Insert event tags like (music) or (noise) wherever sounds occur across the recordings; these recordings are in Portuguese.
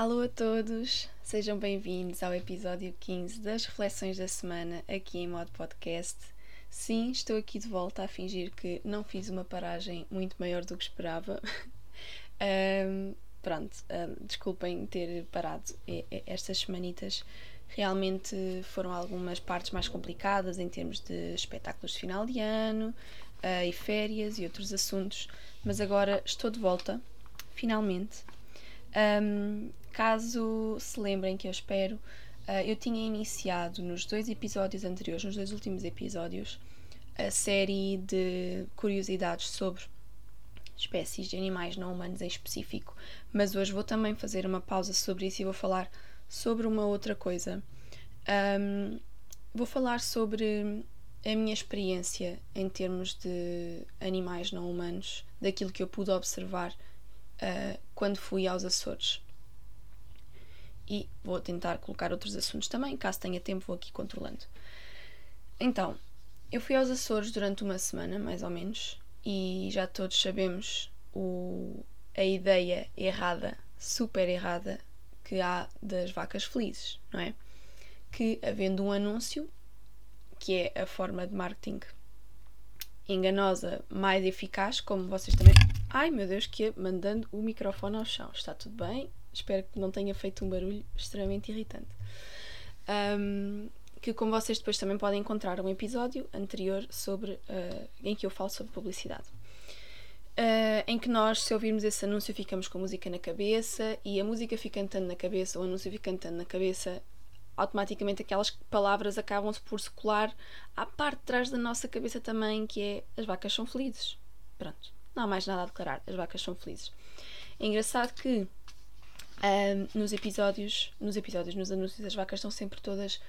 Alô a todos, sejam bem-vindos ao episódio 15 das Reflexões da Semana aqui em modo podcast. Sim, estou aqui de volta a fingir que não fiz uma paragem muito maior do que esperava. (laughs) um, pronto, um, desculpem ter parado estas semanitas. Realmente foram algumas partes mais complicadas em termos de espetáculos de final de ano uh, e férias e outros assuntos, mas agora estou de volta, finalmente. Um, caso se lembrem que eu espero, uh, eu tinha iniciado nos dois episódios anteriores, nos dois últimos episódios, a série de curiosidades sobre espécies de animais não humanos em específico, mas hoje vou também fazer uma pausa sobre isso e vou falar sobre uma outra coisa. Um, vou falar sobre a minha experiência em termos de animais não humanos, daquilo que eu pude observar uh, quando fui aos Açores. E vou tentar colocar outros assuntos também, caso tenha tempo, vou aqui controlando. Então, eu fui aos Açores durante uma semana, mais ou menos, e já todos sabemos o, a ideia errada, super errada, que há das vacas felizes, não é? Que havendo um anúncio, que é a forma de marketing enganosa mais eficaz, como vocês também Ai meu Deus, que é mandando o microfone ao chão. Está tudo bem? Espero que não tenha feito um barulho extremamente irritante. Um, que, como vocês depois também podem encontrar um episódio anterior sobre uh, em que eu falo sobre publicidade. Uh, em que nós, se ouvirmos esse anúncio, ficamos com a música na cabeça e a música fica cantando na cabeça, o anúncio fica cantando na cabeça, automaticamente aquelas palavras acabam-se por se colar à parte de trás da nossa cabeça também, que é as vacas são felizes. Pronto. Não há mais nada a declarar, as vacas são felizes. É engraçado que um, nos episódios, nos episódios, nos anúncios, as vacas estão sempre todas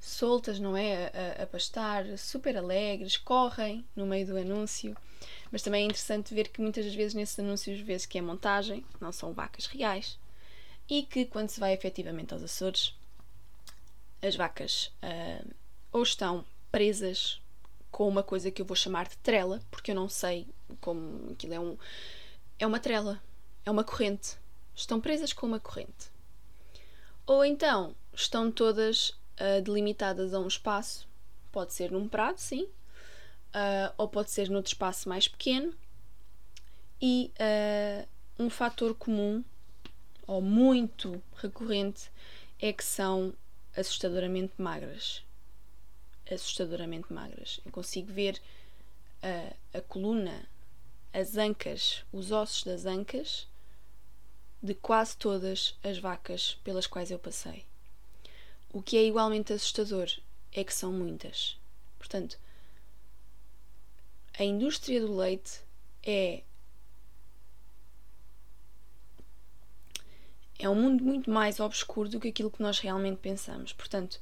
soltas, não é? A, a, pastar, super alegres, correm no meio do anúncio. Mas também é interessante ver que muitas das vezes nesses anúncios vê-se que é montagem, não são vacas reais. E que quando se vai efetivamente aos Açores, as vacas uh, ou estão presas com uma coisa que eu vou chamar de trela, porque eu não sei como aquilo é um. É uma trela, é uma corrente. Estão presas com uma corrente. Ou então estão todas uh, delimitadas a um espaço, pode ser num prado, sim, uh, ou pode ser noutro espaço mais pequeno. E uh, um fator comum, ou muito recorrente, é que são assustadoramente magras assustadoramente magras. Eu consigo ver a, coluna, as ancas, os ossos das ancas de quase todas as vacas pelas quais eu passei. O que é igualmente assustador é que são muitas. Portanto, a indústria do leite é é um mundo muito mais obscuro do que aquilo que nós realmente pensamos. Portanto,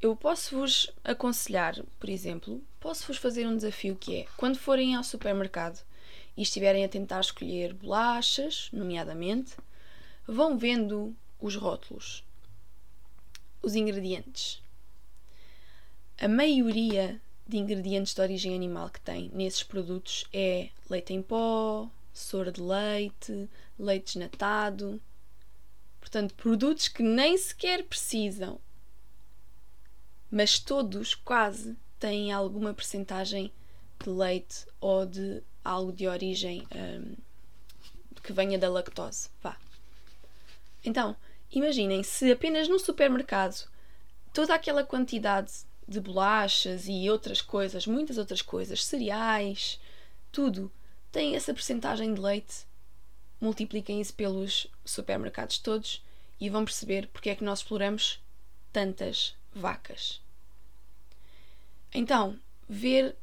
eu posso-vos aconselhar, por exemplo, posso-vos fazer um desafio que é, quando forem ao supermercado e estiverem a tentar escolher bolachas, nomeadamente, vão vendo os rótulos, os ingredientes. A maioria de ingredientes de origem animal que tem nesses produtos é leite em pó, soro de leite, leite desnatado. Portanto, produtos que nem sequer precisam mas todos quase têm alguma percentagem de leite ou de algo de origem um, que venha da lactose. Vá. Então, imaginem se apenas no supermercado toda aquela quantidade de bolachas e outras coisas, muitas outras coisas, cereais, tudo, tem essa percentagem de leite, multipliquem isso pelos supermercados todos e vão perceber porque é que nós exploramos tantas vacas. Então, ver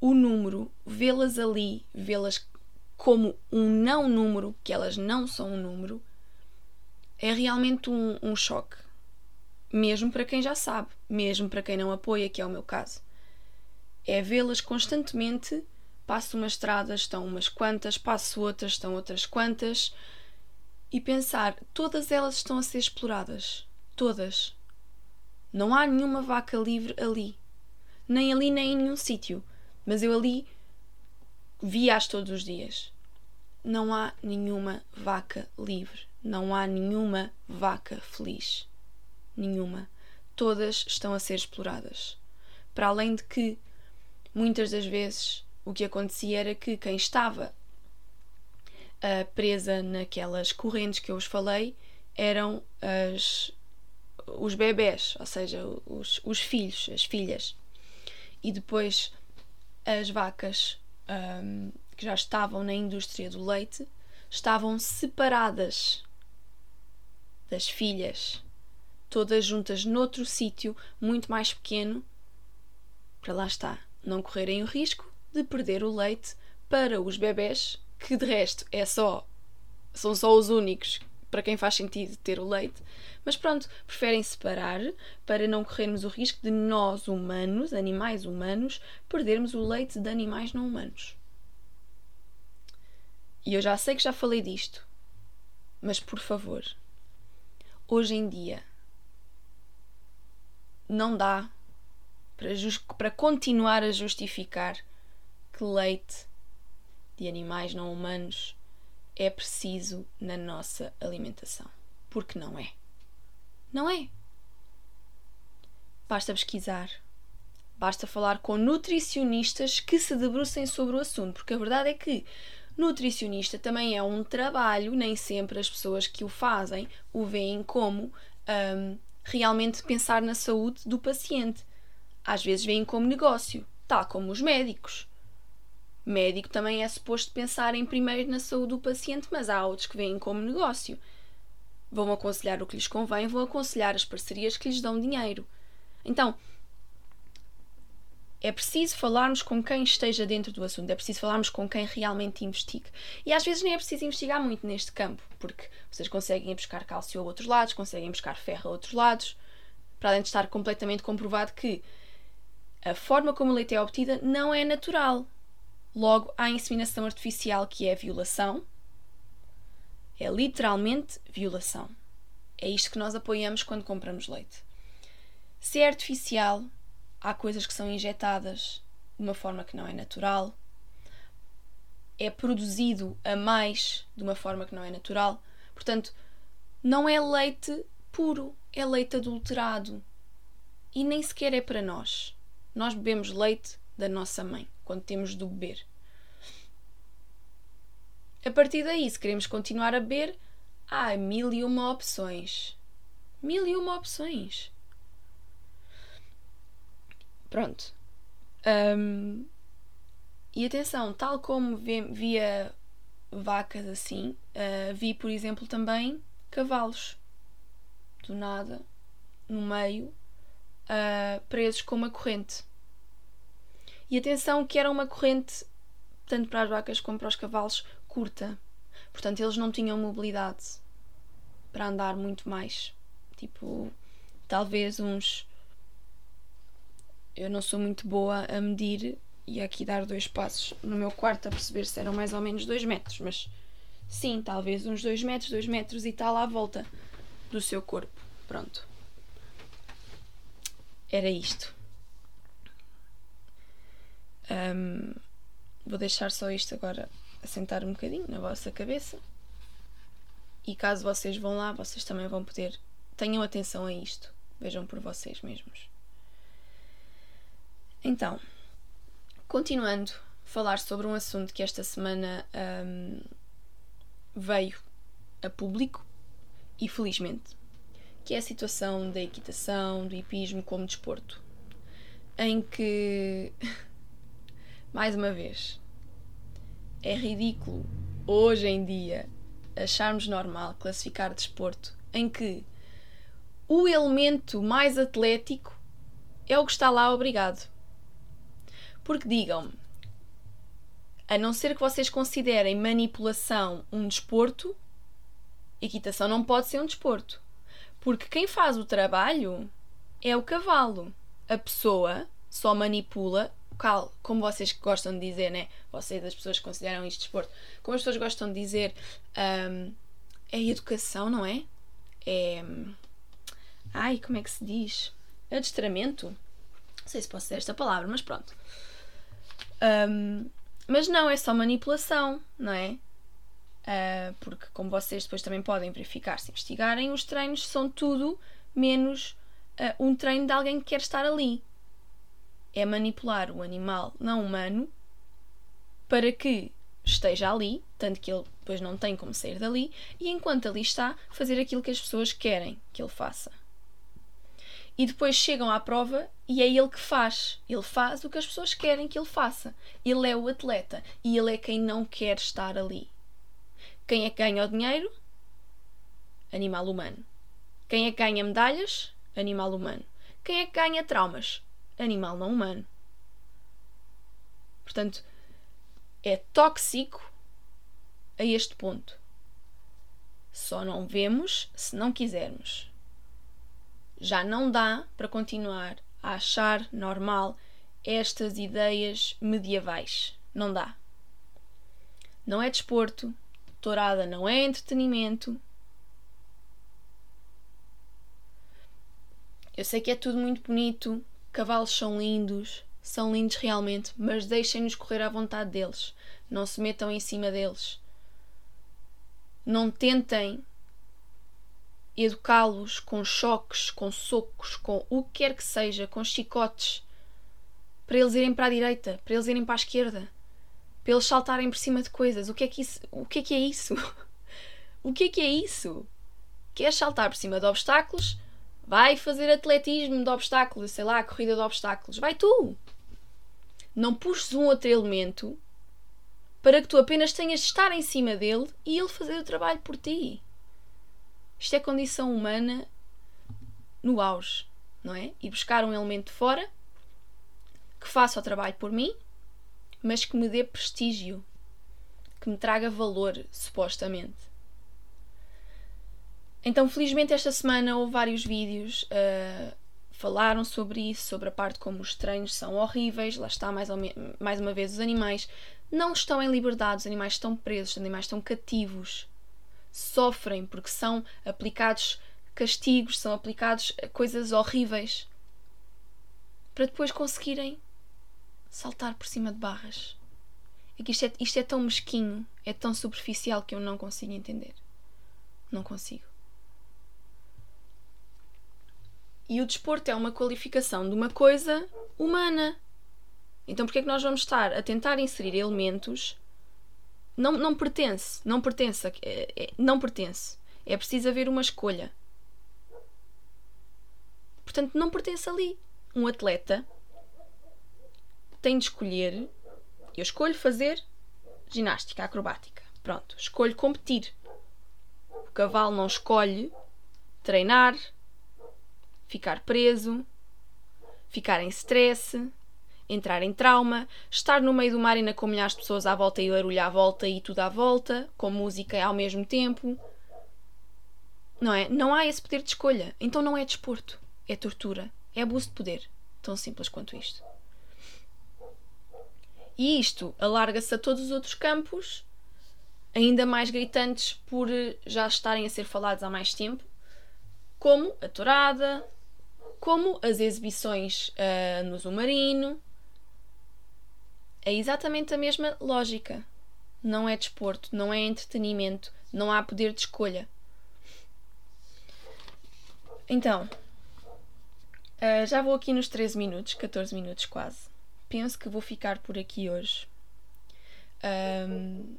o número, vê-las ali, vê-las como um não número, que elas não são um número, é realmente um, um choque. Mesmo para quem já sabe, mesmo para quem não apoia, que é o meu caso. É vê-las constantemente. Passo uma estrada, estão umas quantas, passo outras, estão outras quantas, e pensar, todas elas estão a ser exploradas. Todas. Não há nenhuma vaca livre ali. Nem ali, nem em nenhum sítio. Mas eu ali via-as todos os dias. Não há nenhuma vaca livre. Não há nenhuma vaca feliz. Nenhuma. Todas estão a ser exploradas. Para além de que, muitas das vezes, o que acontecia era que quem estava uh, presa naquelas correntes que eu vos falei eram as, os bebés, ou seja, os, os filhos, as filhas. E depois as vacas um, que já estavam na indústria do leite estavam separadas das filhas, todas juntas noutro sítio muito mais pequeno, para lá está, não correrem o risco de perder o leite para os bebés, que de resto é só são só os únicos para quem faz sentido ter o leite, mas pronto, preferem separar para não corrermos o risco de nós humanos, animais humanos, perdermos o leite de animais não humanos. E eu já sei que já falei disto, mas por favor, hoje em dia não dá para, para continuar a justificar que leite de animais não humanos é preciso na nossa alimentação. Porque não é. Não é. Basta pesquisar. Basta falar com nutricionistas que se debrucem sobre o assunto, porque a verdade é que nutricionista também é um trabalho, nem sempre as pessoas que o fazem o veem como um, realmente pensar na saúde do paciente. Às vezes veem como negócio, tal como os médicos médico também é suposto pensar em primeiro na saúde do paciente, mas há outros que veem como negócio. Vão aconselhar o que lhes convém, vão aconselhar as parcerias que lhes dão dinheiro. Então, é preciso falarmos com quem esteja dentro do assunto, é preciso falarmos com quem realmente investigue. E às vezes nem é preciso investigar muito neste campo, porque vocês conseguem buscar cálcio a outros lados, conseguem buscar ferro a outros lados, para além de estar completamente comprovado que a forma como o leite é obtida não é natural. Logo, há inseminação artificial, que é violação. É literalmente violação. É isto que nós apoiamos quando compramos leite. Se é artificial, há coisas que são injetadas de uma forma que não é natural. É produzido a mais de uma forma que não é natural. Portanto, não é leite puro, é leite adulterado. E nem sequer é para nós. Nós bebemos leite da nossa mãe quando temos de beber. A partir daí, se queremos continuar a beber, há mil e uma opções. Mil e uma opções. Pronto. Um, e atenção, tal como via vacas assim, uh, vi, por exemplo, também cavalos. Do nada, no meio, uh, presos com uma corrente. E atenção que era uma corrente, tanto para as vacas como para os cavalos, curta. Portanto, eles não tinham mobilidade para andar muito mais. Tipo, talvez uns. Eu não sou muito boa a medir e aqui dar dois passos no meu quarto a perceber se eram mais ou menos dois metros, mas sim, talvez uns dois metros, dois metros e tal à volta do seu corpo. Pronto. Era isto. Um, vou deixar só isto agora assentar um bocadinho na vossa cabeça. E caso vocês vão lá, vocês também vão poder. Tenham atenção a isto. Vejam por vocês mesmos. Então, continuando a falar sobre um assunto que esta semana um, veio a público e felizmente, que é a situação da equitação, do hipismo como desporto, em que (laughs) mais uma vez, é ridículo hoje em dia acharmos normal classificar desporto em que o elemento mais atlético é o que está lá obrigado. Porque digam-me, a não ser que vocês considerem manipulação um desporto, equitação não pode ser um desporto. Porque quem faz o trabalho é o cavalo. A pessoa só manipula cal, como vocês gostam de dizer, né? Vocês, as pessoas que consideram isto desporto, como as pessoas gostam de dizer, um, é educação, não é? É. Ai, como é que se diz? Adestramento? Não sei se posso dizer esta palavra, mas pronto. Um, mas não, é só manipulação, não é? Uh, porque, como vocês depois também podem verificar se investigarem, os treinos são tudo menos uh, um treino de alguém que quer estar ali. É manipular o animal não humano para que esteja ali, tanto que ele depois não tem como sair dali, e enquanto ali está, fazer aquilo que as pessoas querem que ele faça. E depois chegam à prova e é ele que faz. Ele faz o que as pessoas querem que ele faça. Ele é o atleta e ele é quem não quer estar ali. Quem é que ganha o dinheiro? Animal humano. Quem é que ganha medalhas? Animal humano. Quem é que ganha traumas? Animal não humano. Portanto, é tóxico a este ponto. Só não vemos se não quisermos. Já não dá para continuar a achar normal estas ideias medievais. Não dá. Não é desporto, Tourada não é entretenimento. Eu sei que é tudo muito bonito, cavalos são lindos, são lindos realmente, mas deixem-nos correr à vontade deles. Não se metam em cima deles. Não tentem educá-los com choques, com socos, com o que quer que seja, com chicotes, para eles irem para a direita, para eles irem para a esquerda para eles saltarem por cima de coisas. O que é que isso, o que é, que é isso? (laughs) o que é que é isso? Queres saltar por cima de obstáculos? Vai fazer atletismo de obstáculos, sei lá, corrida de obstáculos. Vai tu! Não puxes um outro elemento para que tu apenas tenhas de estar em cima dele e ele fazer o trabalho por ti. Isto é condição humana no auge, não é? E buscar um elemento de fora que faça o trabalho por mim mas que me dê prestígio, que me traga valor, supostamente. Então, felizmente, esta semana houve vários vídeos uh, falaram sobre isso, sobre a parte como os treinos são horríveis. Lá está, mais, mais uma vez, os animais não estão em liberdade, os animais estão presos, os animais estão cativos, sofrem porque são aplicados castigos, são aplicados coisas horríveis para depois conseguirem saltar por cima de barras. É que isto é, isto é tão mesquinho, é tão superficial que eu não consigo entender. Não consigo. E o desporto é uma qualificação de uma coisa humana. Então porquê é que nós vamos estar a tentar inserir elementos não, não pertence, não pertence, é, é, não pertence. É preciso haver uma escolha. Portanto, não pertence ali. Um atleta tem de escolher. Eu escolho fazer ginástica acrobática. Pronto, escolho competir. O cavalo não escolhe treinar, ficar preso, ficar em stress, entrar em trauma, estar no meio do mar ainda com milhares de pessoas à volta e barulho à volta e tudo à volta, com música ao mesmo tempo. Não é? Não há esse poder de escolha. Então não é desporto. É tortura. É abuso de poder. Tão simples quanto isto. E isto alarga-se a todos os outros campos, ainda mais gritantes por já estarem a ser falados há mais tempo, como a tourada, como as exibições uh, no submarino. É exatamente a mesma lógica. Não é desporto, não é entretenimento, não há poder de escolha. Então, uh, já vou aqui nos 13 minutos, 14 minutos quase penso que vou ficar por aqui hoje. Um,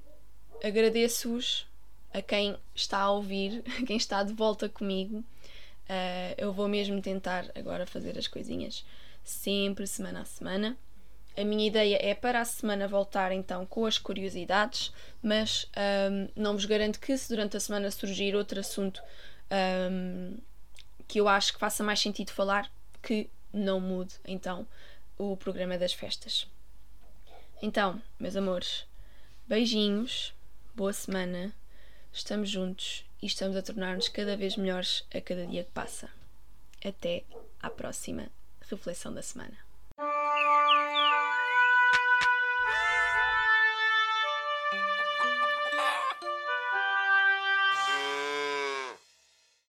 Agradeço-vos a quem está a ouvir, (laughs) a quem está de volta comigo. Uh, eu vou mesmo tentar agora fazer as coisinhas sempre, semana a semana. A minha ideia é para a semana voltar então com as curiosidades, mas um, não vos garanto que se durante a semana surgir outro assunto um, que eu acho que faça mais sentido falar, que não mude então o programa das festas. Então, meus amores, beijinhos, boa semana, estamos juntos e estamos a tornar-nos cada vez melhores a cada dia que passa. Até à próxima reflexão da semana.